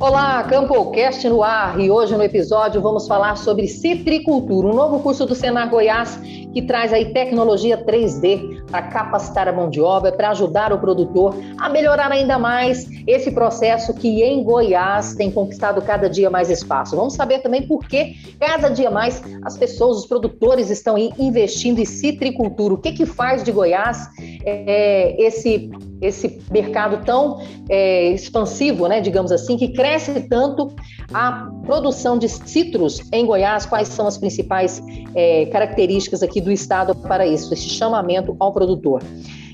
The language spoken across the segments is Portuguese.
Olá, CampoCast no ar e hoje no episódio vamos falar sobre citricultura, um novo curso do Senar Goiás que traz aí tecnologia 3D para capacitar a mão de obra, para ajudar o produtor a melhorar ainda mais esse processo que em Goiás tem conquistado cada dia mais espaço. Vamos saber também por que cada dia mais as pessoas, os produtores estão investindo em citricultura. O que que faz de Goiás é, esse esse mercado tão é, expansivo, né, digamos assim, que cresce tanto a produção de citros em Goiás, quais são as principais é, características aqui do estado para isso, esse chamamento ao produtor.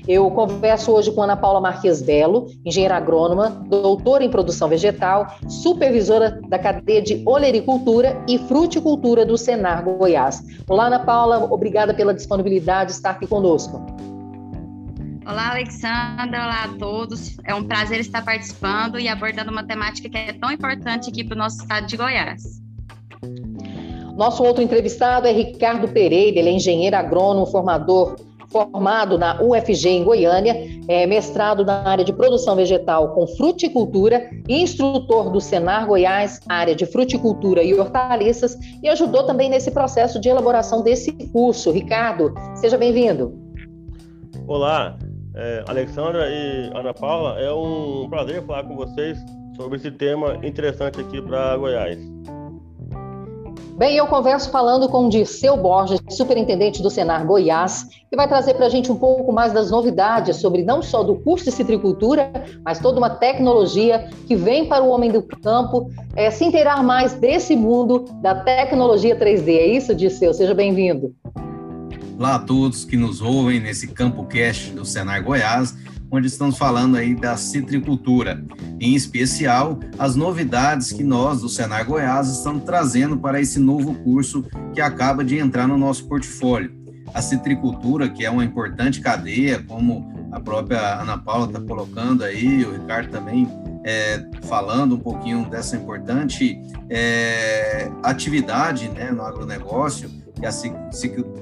Eu converso hoje com Ana Paula Marques Belo, engenheira agrônoma, doutora em produção vegetal, supervisora da cadeia de olericultura e fruticultura do Senar Goiás. Olá, Ana Paula, obrigada pela disponibilidade de estar aqui conosco. Olá, Alexandra. Olá a todos. É um prazer estar participando e abordando uma temática que é tão importante aqui para o nosso estado de Goiás. Nosso outro entrevistado é Ricardo Pereira, ele é engenheiro agrônomo, formador, formado na UFG em Goiânia, é mestrado na área de produção vegetal com fruticultura, instrutor do Senar Goiás, área de fruticultura e hortaliças, e ajudou também nesse processo de elaboração desse curso. Ricardo, seja bem-vindo. Olá, é, Alexandra e Ana Paula, é um prazer falar com vocês sobre esse tema interessante aqui para Goiás. Bem, eu converso falando com o Dirceu Borges, superintendente do Senar Goiás, que vai trazer para a gente um pouco mais das novidades sobre não só do curso de citricultura, mas toda uma tecnologia que vem para o homem do campo é, se inteirar mais desse mundo da tecnologia 3D. É isso, Dirceu? Seja bem-vindo. Olá a todos que nos ouvem nesse Campo Cast do Senar Goiás, onde estamos falando aí da citricultura, em especial as novidades que nós do Senar Goiás estamos trazendo para esse novo curso que acaba de entrar no nosso portfólio. A citricultura, que é uma importante cadeia, como a própria Ana Paula está colocando aí, o Ricardo também é, falando um pouquinho dessa importante é, atividade né, no agronegócio, que é a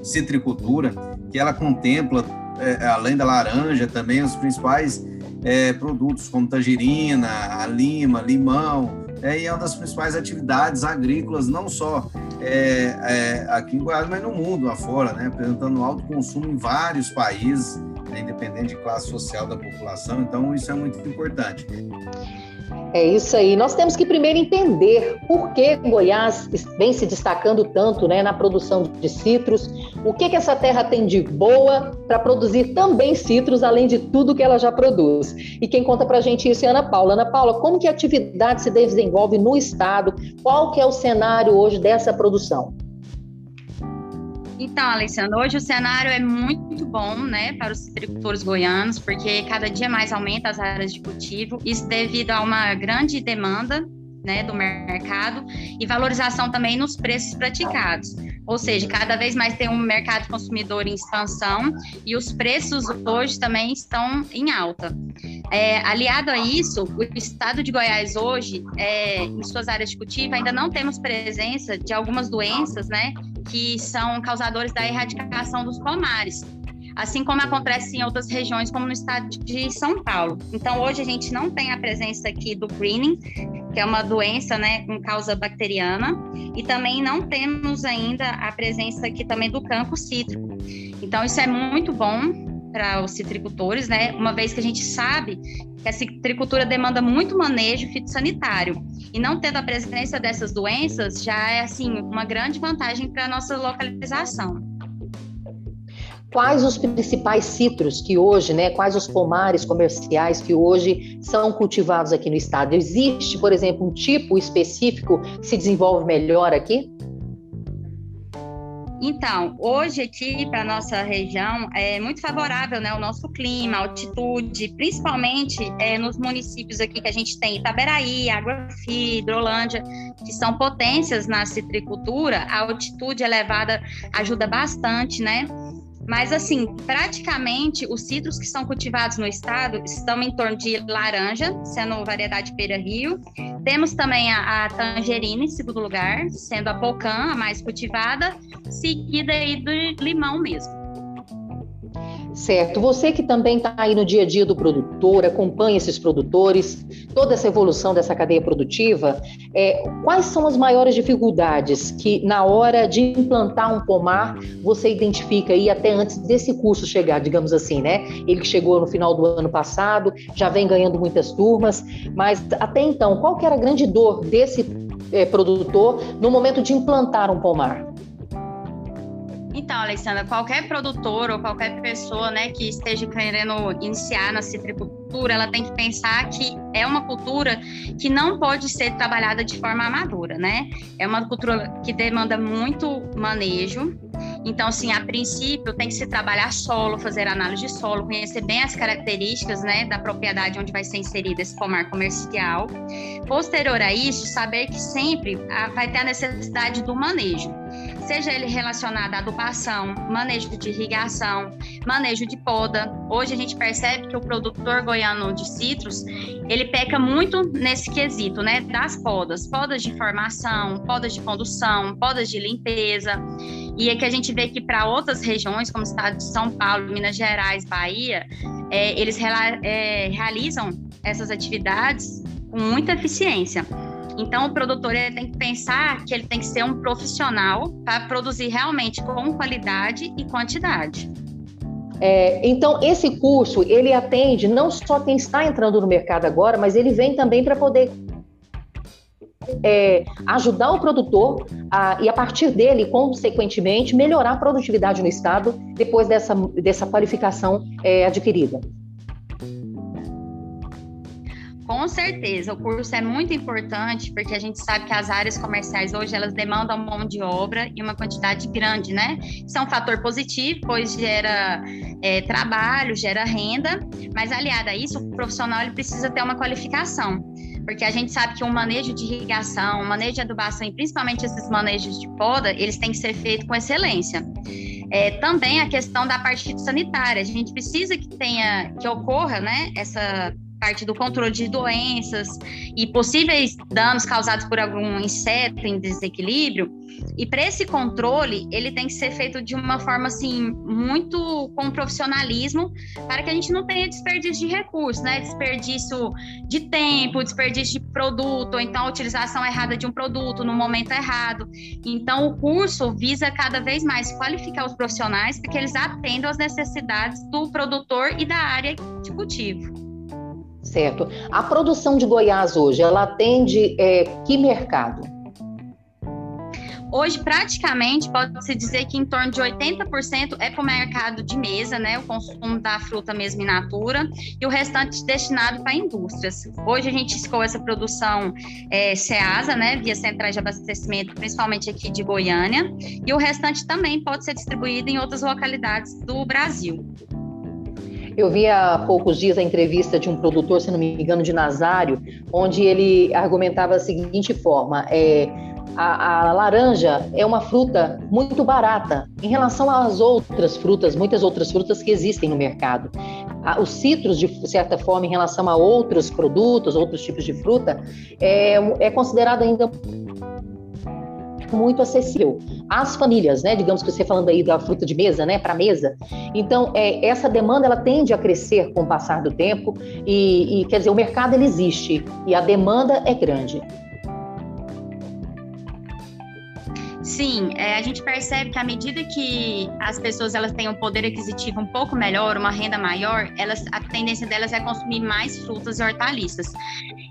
citricultura, que ela contempla, é, além da laranja, também os principais é, produtos como tangerina, a lima, limão, é, e é uma das principais atividades agrícolas, não só é, é, aqui em Goiás, mas no mundo afora, né, apresentando alto consumo em vários países, né, independente de classe social da população, então isso é muito importante. É isso aí. Nós temos que primeiro entender por que Goiás vem se destacando tanto né, na produção de citros, o que, que essa terra tem de boa para produzir também citros, além de tudo que ela já produz. E quem conta para a gente isso é Ana Paula. Ana Paula, como que a atividade se desenvolve no estado? Qual que é o cenário hoje dessa produção? Então, Alessandro, hoje o cenário é muito bom, né, para os agricultores goianos, porque cada dia mais aumenta as áreas de cultivo, isso devido a uma grande demanda né, do mercado e valorização também nos preços praticados. Ou seja, cada vez mais tem um mercado consumidor em expansão e os preços hoje também estão em alta. É, aliado a isso, o estado de Goiás hoje, é, em suas áreas de cultivo, ainda não temos presença de algumas doenças, né, que são causadores da erradicação dos pomares assim como acontece em outras regiões, como no estado de São Paulo. Então, hoje a gente não tem a presença aqui do greening, que é uma doença, né, com causa bacteriana, e também não temos ainda a presença aqui também do campo cítrico. Então, isso é muito bom para os citricultores, né, uma vez que a gente sabe que a citricultura demanda muito manejo fitossanitário. E não tendo a presença dessas doenças já é assim uma grande vantagem para a nossa localização quais os principais citros que hoje, né, quais os pomares comerciais que hoje são cultivados aqui no estado? Existe, por exemplo, um tipo específico que se desenvolve melhor aqui? Então, hoje aqui para nossa região é muito favorável, né, o nosso clima, altitude, principalmente é, nos municípios aqui que a gente tem Itaberaí, Água Fria, Hidrolândia, que são potências na citricultura, a altitude elevada ajuda bastante, né? Mas, assim, praticamente os citros que são cultivados no estado estão em torno de laranja, sendo variedade Pera Rio. Temos também a, a tangerina em segundo lugar, sendo a pocã a mais cultivada, seguida aí do limão mesmo. Certo. Você que também está aí no dia a dia do produtor, acompanha esses produtores, toda essa evolução dessa cadeia produtiva, é, quais são as maiores dificuldades que, na hora de implantar um pomar, você identifica aí até antes desse curso chegar, digamos assim, né? Ele que chegou no final do ano passado, já vem ganhando muitas turmas, mas até então, qual que era a grande dor desse é, produtor no momento de implantar um pomar? Então, Alexandra, qualquer produtor ou qualquer pessoa, né, que esteja querendo iniciar na citricultura, ela tem que pensar que é uma cultura que não pode ser trabalhada de forma amadora, né? É uma cultura que demanda muito manejo. Então, assim, a princípio tem que se trabalhar solo, fazer análise de solo, conhecer bem as características, né, da propriedade onde vai ser inserido esse pomar comercial. Posterior a isso, saber que sempre vai ter a necessidade do manejo seja ele relacionado à adubação, manejo de irrigação, manejo de poda. Hoje a gente percebe que o produtor goiano de citros, ele peca muito nesse quesito, né, das podas, podas de formação, podas de condução, podas de limpeza. E é que a gente vê que para outras regiões, como o estado de São Paulo, Minas Gerais, Bahia, é, eles é, realizam essas atividades com muita eficiência. Então, o produtor ele tem que pensar que ele tem que ser um profissional para produzir realmente com qualidade e quantidade. É, então, esse curso, ele atende não só quem está entrando no mercado agora, mas ele vem também para poder é, ajudar o produtor a, e, a partir dele, consequentemente, melhorar a produtividade no Estado depois dessa, dessa qualificação é, adquirida. Com certeza, o curso é muito importante porque a gente sabe que as áreas comerciais hoje elas demandam mão de obra e uma quantidade grande, né? Isso é um fator positivo, pois gera é, trabalho, gera renda, mas aliado a isso, o profissional ele precisa ter uma qualificação, porque a gente sabe que um manejo de irrigação, um manejo de adubação e principalmente esses manejos de poda, eles têm que ser feitos com excelência. É, também a questão da parte sanitária, a gente precisa que tenha, que ocorra, né, essa parte do controle de doenças e possíveis danos causados por algum inseto em desequilíbrio. E para esse controle, ele tem que ser feito de uma forma assim muito com profissionalismo, para que a gente não tenha desperdício de recursos, né? Desperdício de tempo, desperdício de produto, ou então a utilização errada de um produto no momento errado. Então, o curso visa cada vez mais qualificar os profissionais para que eles atendam às necessidades do produtor e da área de cultivo. Certo. A produção de Goiás hoje, ela atende é, que mercado? Hoje, praticamente, pode-se dizer que em torno de 80% é para o mercado de mesa, né? O consumo da fruta mesmo in natura, e o restante destinado para indústrias. Hoje a gente escolhe essa produção é, SEASA, né? Via centrais de abastecimento, principalmente aqui de Goiânia, e o restante também pode ser distribuído em outras localidades do Brasil. Eu vi há poucos dias a entrevista de um produtor, se não me engano, de Nazário, onde ele argumentava da seguinte forma: é, a, a, laranja é uma fruta muito barata em relação às outras frutas, muitas outras frutas que existem no mercado. Os citros, de certa forma, em relação a outros produtos, outros tipos de fruta, é, é considerado ainda muito acessível às famílias, né? Digamos que você falando aí da fruta de mesa, né? Para mesa. Então, é, essa demanda ela tende a crescer com o passar do tempo e, e quer dizer o mercado ele existe e a demanda é grande. Sim, é, a gente percebe que à medida que as pessoas elas têm um poder aquisitivo um pouco melhor, uma renda maior, elas, a tendência delas é consumir mais frutas e hortaliças.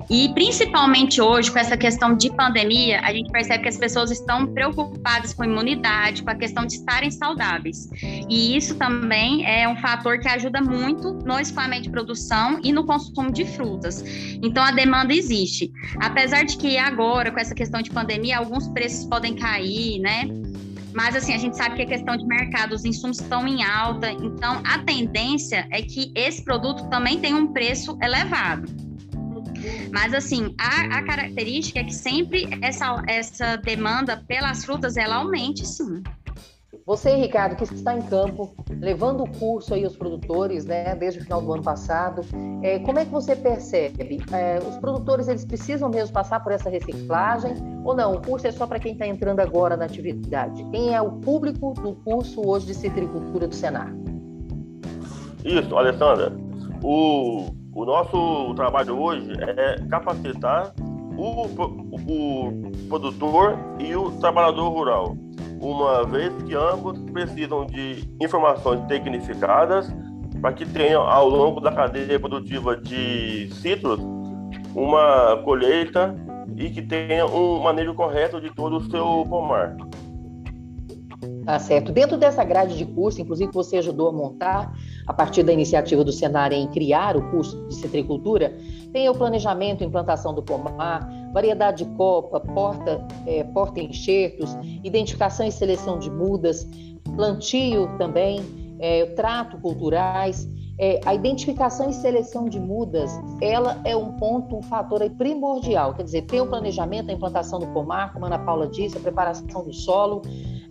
E principalmente hoje, com essa questão de pandemia, a gente percebe que as pessoas estão preocupadas com imunidade, com a questão de estarem saudáveis. E isso também é um fator que ajuda muito no escoamento de produção e no consumo de frutas. Então a demanda existe. Apesar de que agora, com essa questão de pandemia, alguns preços podem cair, né? Mas assim, a gente sabe que a questão de mercado, os insumos estão em alta, então a tendência é que esse produto também tenha um preço elevado. Mas assim, a, a característica é que sempre essa, essa demanda pelas frutas ela aumente sim. Você, Ricardo, que está em campo, levando o curso aí aos produtores, né, desde o final do ano passado, é, como é que você percebe? É, os produtores, eles precisam mesmo passar por essa reciclagem ou não? O curso é só para quem está entrando agora na atividade? Quem é o público do curso hoje de citricultura do Senar? Isso, Alessandra. O, o nosso trabalho hoje é capacitar o, o, produtor e o trabalhador rural, uma vez que ambos precisam de informações tecnificadas para que tenham, ao longo da cadeia produtiva de citros, uma colheita e que tenha um manejo correto de todo o seu pomar. Tá certo. Dentro dessa grade de curso, inclusive você ajudou a montar, a partir da iniciativa do Senar em criar o curso de citricultura, tem o planejamento implantação do pomar, variedade de copa, porta, é, porta enxertos, identificação e seleção de mudas, plantio também, é, trato culturais, é, a identificação e seleção de mudas, ela é um ponto, um fator primordial. Quer dizer, tem o planejamento, a implantação do pomar, como a Ana Paula disse, a preparação do solo,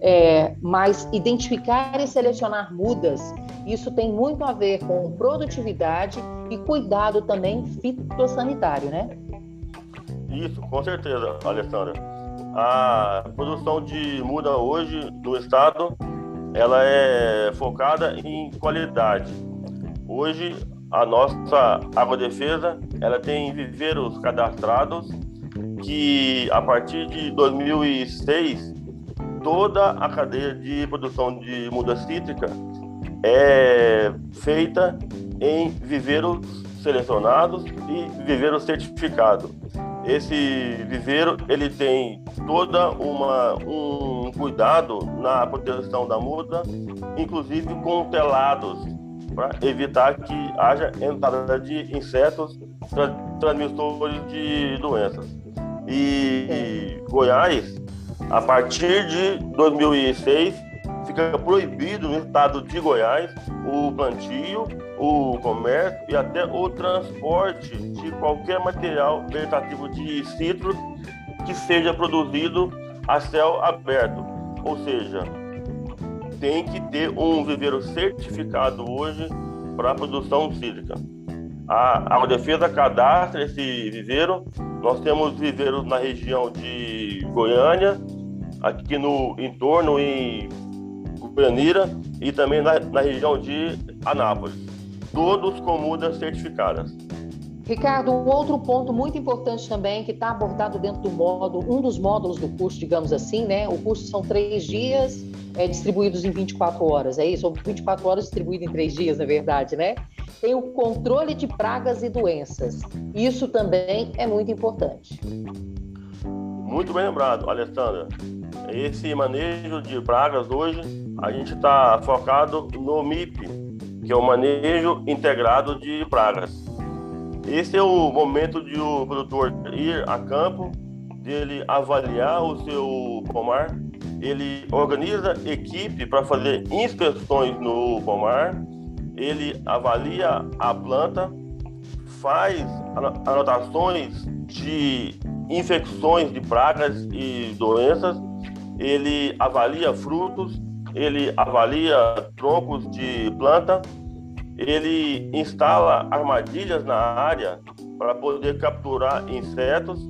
é, mas identificar e selecionar mudas, isso tem muito a ver com produtividade e cuidado também fitossanitário, né? Isso, com certeza, Alessandra. A produção de muda hoje no estado, ela é focada em qualidade. Hoje, a nossa agrodefesa, ela tem viveiros cadastrados que, a partir de 2006, toda a cadeia de produção de muda cítrica é feita em viveiros selecionados e viveiros certificados. Esse viveiro ele tem toda uma um cuidado na proteção da muda, inclusive com telados para evitar que haja entrada de insetos tra transmissores de doenças. E Goiás a partir de 2006, fica proibido no estado de Goiás o plantio, o comércio e até o transporte de qualquer material vegetativo de citros que seja produzido a céu aberto. Ou seja, tem que ter um viveiro certificado hoje para a produção cítrica. A, a defesa cadastra esse viveiro. Nós temos viveiros na região de Goiânia, aqui no entorno em Goianira e também na, na região de Anápolis. Todos com mudas certificadas. Ricardo, um outro ponto muito importante também que está abordado dentro do módulo, um dos módulos do curso, digamos assim, né? O curso são três dias é, distribuídos em 24 horas, é isso? Ou 24 horas distribuídos em três dias, na verdade, né? Tem o controle de pragas e doenças. Isso também é muito importante. Muito bem lembrado, Alessandra. Esse manejo de pragas hoje, a gente está focado no MIP, que é o manejo integrado de pragas. Esse é o momento de o produtor ir a campo, dele avaliar o seu pomar, ele organiza equipe para fazer inspeções no pomar, ele avalia a planta, faz anotações de infecções de pragas e doenças, ele avalia frutos, ele avalia troncos de planta, ele instala armadilhas na área para poder capturar insetos.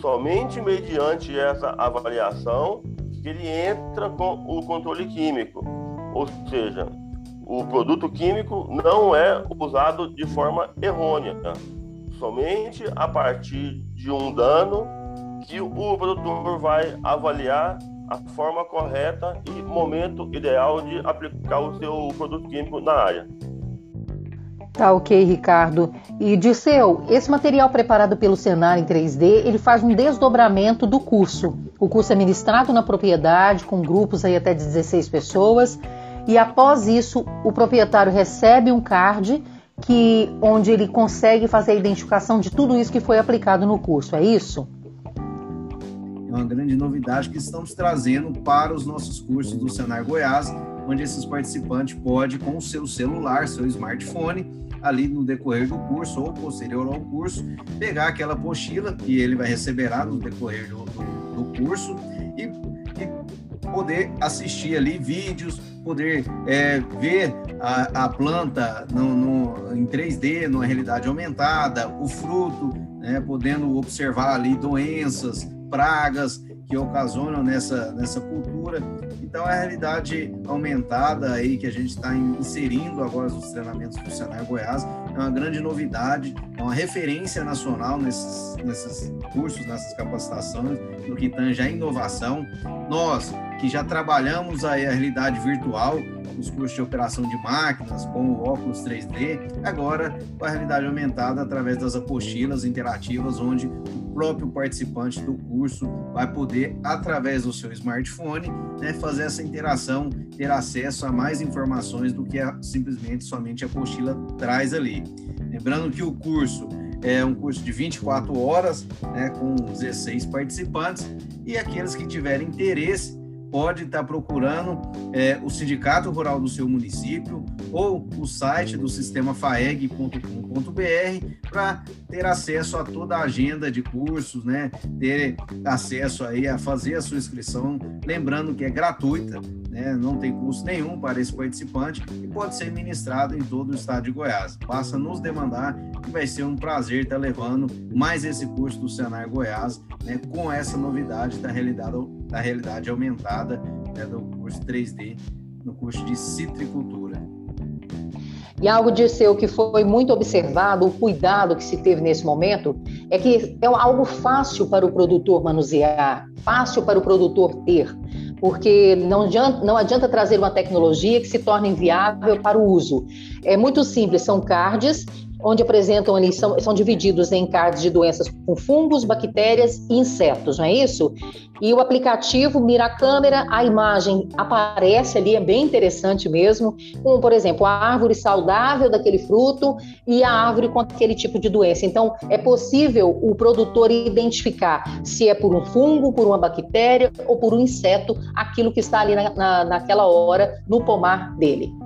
Somente mediante essa avaliação ele entra com o controle químico, ou seja, o produto químico não é usado de forma errônea, somente a partir de um dano que o produtor vai avaliar a forma correta e momento ideal de aplicar o seu produto químico na área. Tá ok, Ricardo. E Disseu, esse material preparado pelo Senar em 3D, ele faz um desdobramento do curso. O curso é ministrado na propriedade, com grupos aí até 16 pessoas, e após isso, o proprietário recebe um card que onde ele consegue fazer a identificação de tudo isso que foi aplicado no curso, é isso? É uma grande novidade que estamos trazendo para os nossos cursos do Senar Goiás, onde esses participantes podem, com o seu celular, seu smartphone, ali no decorrer do curso ou posterior ao curso, pegar aquela apostila que ele vai receber no decorrer do, do, do curso e, e, poder assistir ali vídeos, poder é, ver a, a planta no, no, em 3D, numa realidade aumentada, o fruto, né, podendo observar ali doenças, pragas que ocasionam nessa, nessa cultura. Então, a realidade aumentada aí que a gente está inserindo agora nos treinamentos do Senai Goiás é uma grande novidade, é uma referência nacional nesses, nesses cursos, nessas capacitações, no que tange a inovação. Nós, que já trabalhamos a realidade virtual, os cursos de operação de máquinas, com o óculos 3D, agora com a realidade aumentada através das apostilas interativas, onde o próprio participante do curso vai poder, através do seu smartphone, né, fazer essa interação, ter acesso a mais informações do que a, simplesmente somente a apostila traz ali. Lembrando que o curso é um curso de 24 horas, né, com 16 participantes, e aqueles que tiverem interesse pode estar procurando é, o Sindicato Rural do seu município ou o site do sistema faeg.com.br para ter acesso a toda a agenda de cursos, né? Ter acesso aí a fazer a sua inscrição, lembrando que é gratuita, né? Não tem custo nenhum para esse participante e pode ser ministrado em todo o estado de Goiás. Basta nos demandar que vai ser um prazer estar levando mais esse curso do Senar Goiás, né? Com essa novidade da realidade da realidade aumentada né, do curso 3D no curso de citricultura. E algo de seu que foi muito observado, o cuidado que se teve nesse momento, é que é algo fácil para o produtor manusear, fácil para o produtor ter, porque não adianta, não adianta trazer uma tecnologia que se torne inviável para o uso. É muito simples, são cards onde apresentam ali, são, são divididos em cards de doenças com fungos, bactérias e insetos, não é isso? E o aplicativo mira a câmera, a imagem aparece ali, é bem interessante mesmo, como, por exemplo, a árvore saudável daquele fruto e a árvore com aquele tipo de doença. Então, é possível o produtor identificar se é por um fungo, por uma bactéria ou por um inseto, aquilo que está ali na, na, naquela hora no pomar dele.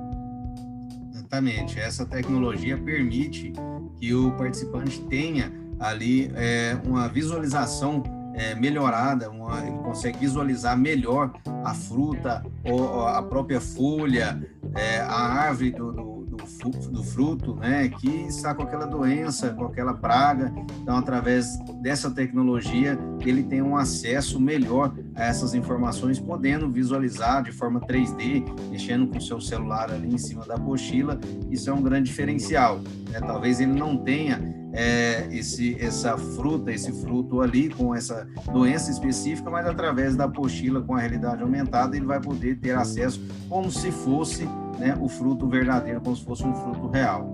Exatamente. Essa tecnologia permite que o participante tenha ali é, uma visualização é, melhorada, uma, ele consegue visualizar melhor a fruta, ou, a própria folha, é, a árvore do, do do, do fruto, né, que está com aquela doença, com aquela praga. Então, através dessa tecnologia, ele tem um acesso melhor a essas informações, podendo visualizar de forma 3D, mexendo com o seu celular ali em cima da mochila. Isso é um grande diferencial. Né? Talvez ele não tenha é, esse, essa fruta, esse fruto ali com essa doença específica, mas através da apostila com a realidade aumentada, ele vai poder ter acesso como se fosse né, o fruto verdadeiro, como se fosse um fruto real.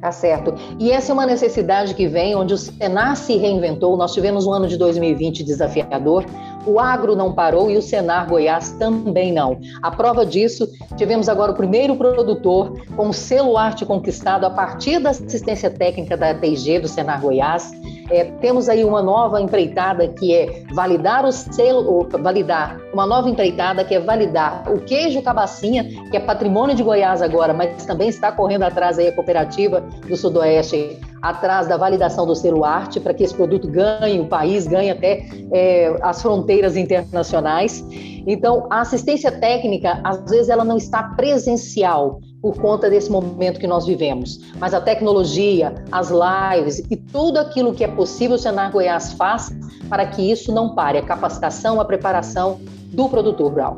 Tá certo. E essa é uma necessidade que vem onde o Senar se reinventou. Nós tivemos um ano de 2020 desafiador. O agro não parou e o Senar Goiás também não. A prova disso, tivemos agora o primeiro produtor com o selo arte conquistado a partir da assistência técnica da TG do Senar Goiás. É, temos aí uma nova empreitada que é validar o selo, validar uma nova empreitada que é validar o queijo cabacinha, que é patrimônio de Goiás agora, mas também está correndo atrás aí a cooperativa do Sudoeste, atrás da validação do selo arte, para que esse produto ganhe, o país ganhe até é, as fronteiras internacionais. Então, a assistência técnica, às vezes, ela não está presencial, por conta desse momento que nós vivemos. Mas a tecnologia, as lives e tudo aquilo que é possível o Senar Goiás faz para que isso não pare, a capacitação, a preparação do produtor rural.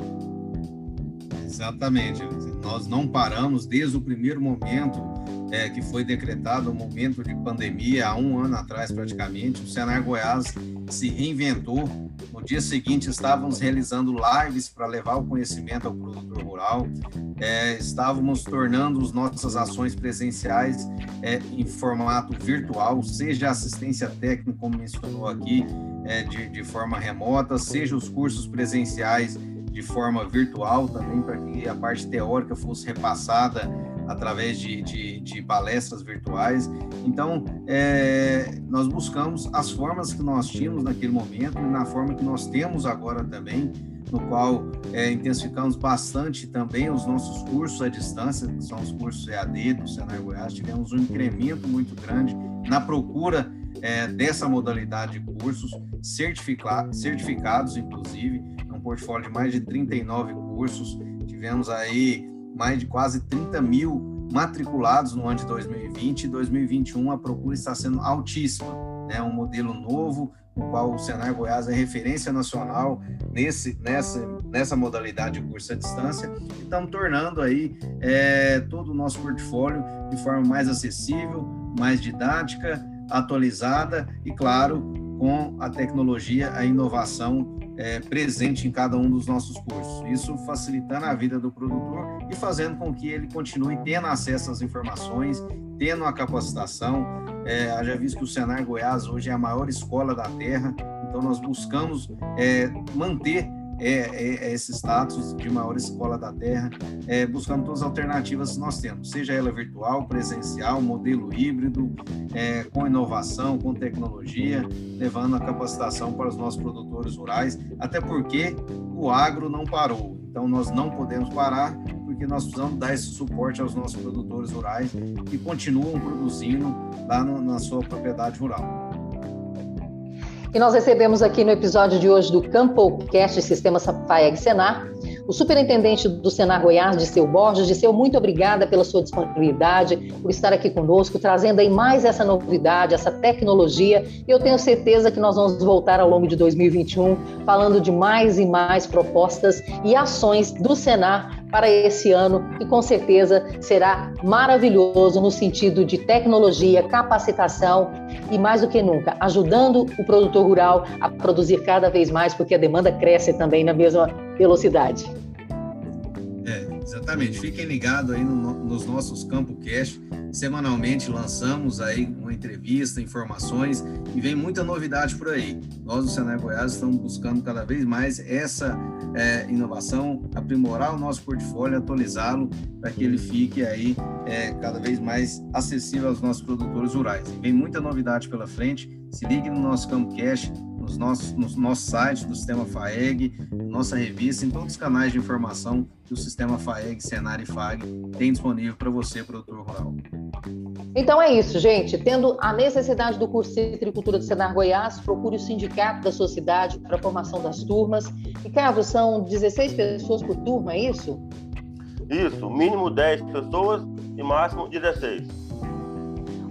Exatamente. Nós não paramos desde o primeiro momento é, que foi decretado o momento de pandemia, há um ano atrás praticamente. O Senar Goiás se reinventou. No dia seguinte, estávamos realizando lives para levar o conhecimento ao produtor rural. É, estávamos tornando as nossas ações presenciais é, em formato virtual, seja assistência técnica, como mencionou aqui, é, de, de forma remota, seja os cursos presenciais de forma virtual também, para que a parte teórica fosse repassada através de, de, de palestras virtuais. Então, é, nós buscamos as formas que nós tínhamos naquele momento e na forma que nós temos agora também, no qual é, intensificamos bastante também os nossos cursos à distância, que são os cursos EAD do Senai Goiás. Tivemos um incremento muito grande na procura é, dessa modalidade de cursos, certificados, inclusive, um portfólio de mais de 39 cursos. Tivemos aí mais de quase 30 mil matriculados no ano de 2020 e 2021 a procura está sendo altíssima. né, um modelo novo, no qual o Senar Goiás é referência nacional nesse, nessa, nessa modalidade de curso à distância, e estamos tornando aí é, todo o nosso portfólio de forma mais acessível, mais didática, atualizada e, claro, com a tecnologia, a inovação é, presente em cada um dos nossos cursos. Isso facilitando a vida do produtor e fazendo com que ele continue tendo acesso às informações, tendo a capacitação. É, haja visto que o Senar Goiás hoje é a maior escola da terra, então nós buscamos é, manter é, é, é, esse status de maior escola da Terra, é, buscando todas as alternativas que nós temos, seja ela virtual, presencial, modelo híbrido, é, com inovação, com tecnologia, levando a capacitação para os nossos produtores rurais, até porque o agro não parou. Então, nós não podemos parar, porque nós precisamos dar esse suporte aos nossos produtores rurais que continuam produzindo lá no, na sua propriedade rural. E nós recebemos aqui no episódio de hoje do CampoCast Sistema FAEG Senar, o superintendente do Senar Goiás, de seu Borges. De seu, muito obrigada pela sua disponibilidade, por estar aqui conosco, trazendo aí mais essa novidade, essa tecnologia. E eu tenho certeza que nós vamos voltar ao longo de 2021 falando de mais e mais propostas e ações do Senar para esse ano, que com certeza será maravilhoso no sentido de tecnologia, capacitação e, mais do que nunca, ajudando o produtor rural a produzir cada vez mais, porque a demanda cresce também na mesma velocidade. Exatamente. Fiquem ligados aí no, nos nossos Campo Cash. Semanalmente lançamos aí uma entrevista, informações e vem muita novidade por aí. Nós do Senai Goiás estamos buscando cada vez mais essa é, inovação, aprimorar o nosso portfólio, atualizá-lo para que ele fique aí é, cada vez mais acessível aos nossos produtores rurais. E vem muita novidade pela frente. Se ligue no nosso Campo Cash, nos nossos, no nosso site do Sistema FAEG, nossa revista, em todos os canais de informação que o Sistema FAEG, Senar e FAG tem disponível para você, produtor rural. Então é isso, gente. Tendo a necessidade do curso de Citricultura do Senar Goiás, procure o sindicato da sua cidade para a formação das turmas. Ricardo, são 16 pessoas por turma, é isso? Isso, mínimo 10 pessoas e máximo 16.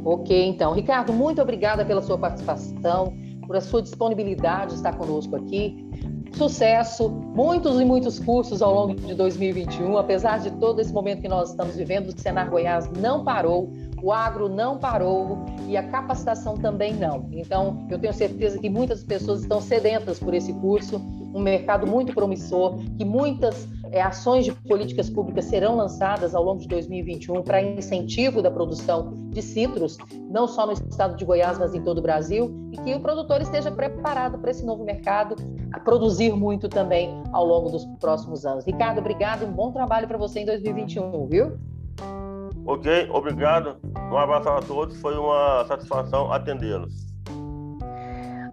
Ok, então. Ricardo, muito obrigada pela sua participação por a sua disponibilidade de estar conosco aqui. Sucesso, muitos e muitos cursos ao longo de 2021. Apesar de todo esse momento que nós estamos vivendo, o Senar Goiás não parou, o agro não parou e a capacitação também não. Então, eu tenho certeza que muitas pessoas estão sedentas por esse curso, um mercado muito promissor, que muitas é, ações de políticas públicas serão lançadas ao longo de 2021 para incentivo da produção de citros, não só no estado de Goiás, mas em todo o Brasil, e que o produtor esteja preparado para esse novo mercado, a produzir muito também ao longo dos próximos anos. Ricardo, obrigado um bom trabalho para você em 2021, viu? Ok, obrigado. Um abraço a todos, foi uma satisfação atendê-los.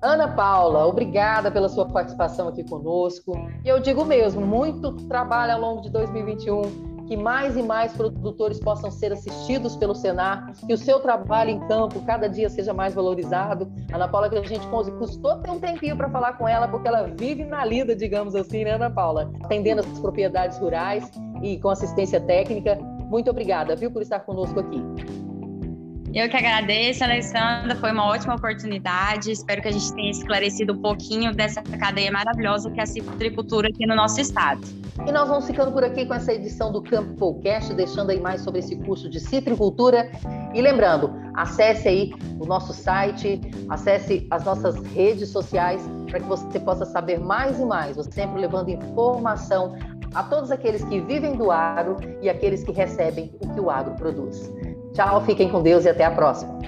Ana Paula, obrigada pela sua participação aqui conosco. E eu digo mesmo, muito trabalho ao longo de 2021 que mais e mais produtores possam ser assistidos pelo Senar, que o seu trabalho em campo cada dia seja mais valorizado. Ana Paula, que a gente custou ter um tempinho para falar com ela, porque ela vive na lida, digamos assim, né, Ana Paula? Atendendo as propriedades rurais e com assistência técnica. Muito obrigada, viu, por estar conosco aqui. Eu que agradeço, Alessandra. Foi uma ótima oportunidade. Espero que a gente tenha esclarecido um pouquinho dessa cadeia maravilhosa que é a citricultura aqui no nosso estado. E nós vamos ficando por aqui com essa edição do Campo Podcast, deixando aí mais sobre esse curso de citricultura. E lembrando, acesse aí o nosso site, acesse as nossas redes sociais para que você possa saber mais e mais, você sempre levando informação a todos aqueles que vivem do agro e aqueles que recebem o que o agro produz. Tchau, fiquem com Deus e até a próxima.